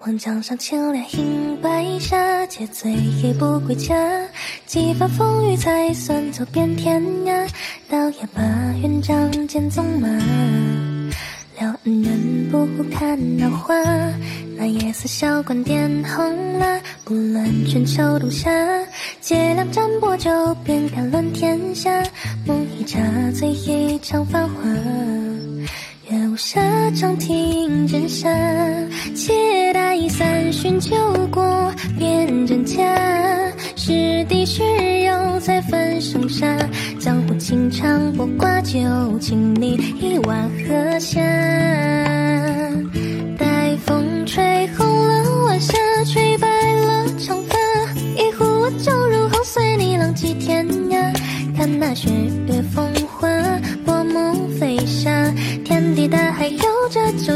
望江上千里银白沙，借醉也不归家。几番风雨才算走遍天涯，倒也把元仗剑纵马。撩恩人不看桃花，那夜色小馆点红蜡。不论春秋冬夏，借两盏薄酒，便敢论天下。梦一茶，醉一场繁华。月无暇，长亭枕下，酒过辨真假。是敌是友，再分生杀。江湖情长，我挂酒，请你一碗喝下。待风吹红了晚霞，吹白了长发。一壶酒入喉，随你浪迹天涯。看那雪月风花，薄暮飞沙。天地大海有着酒，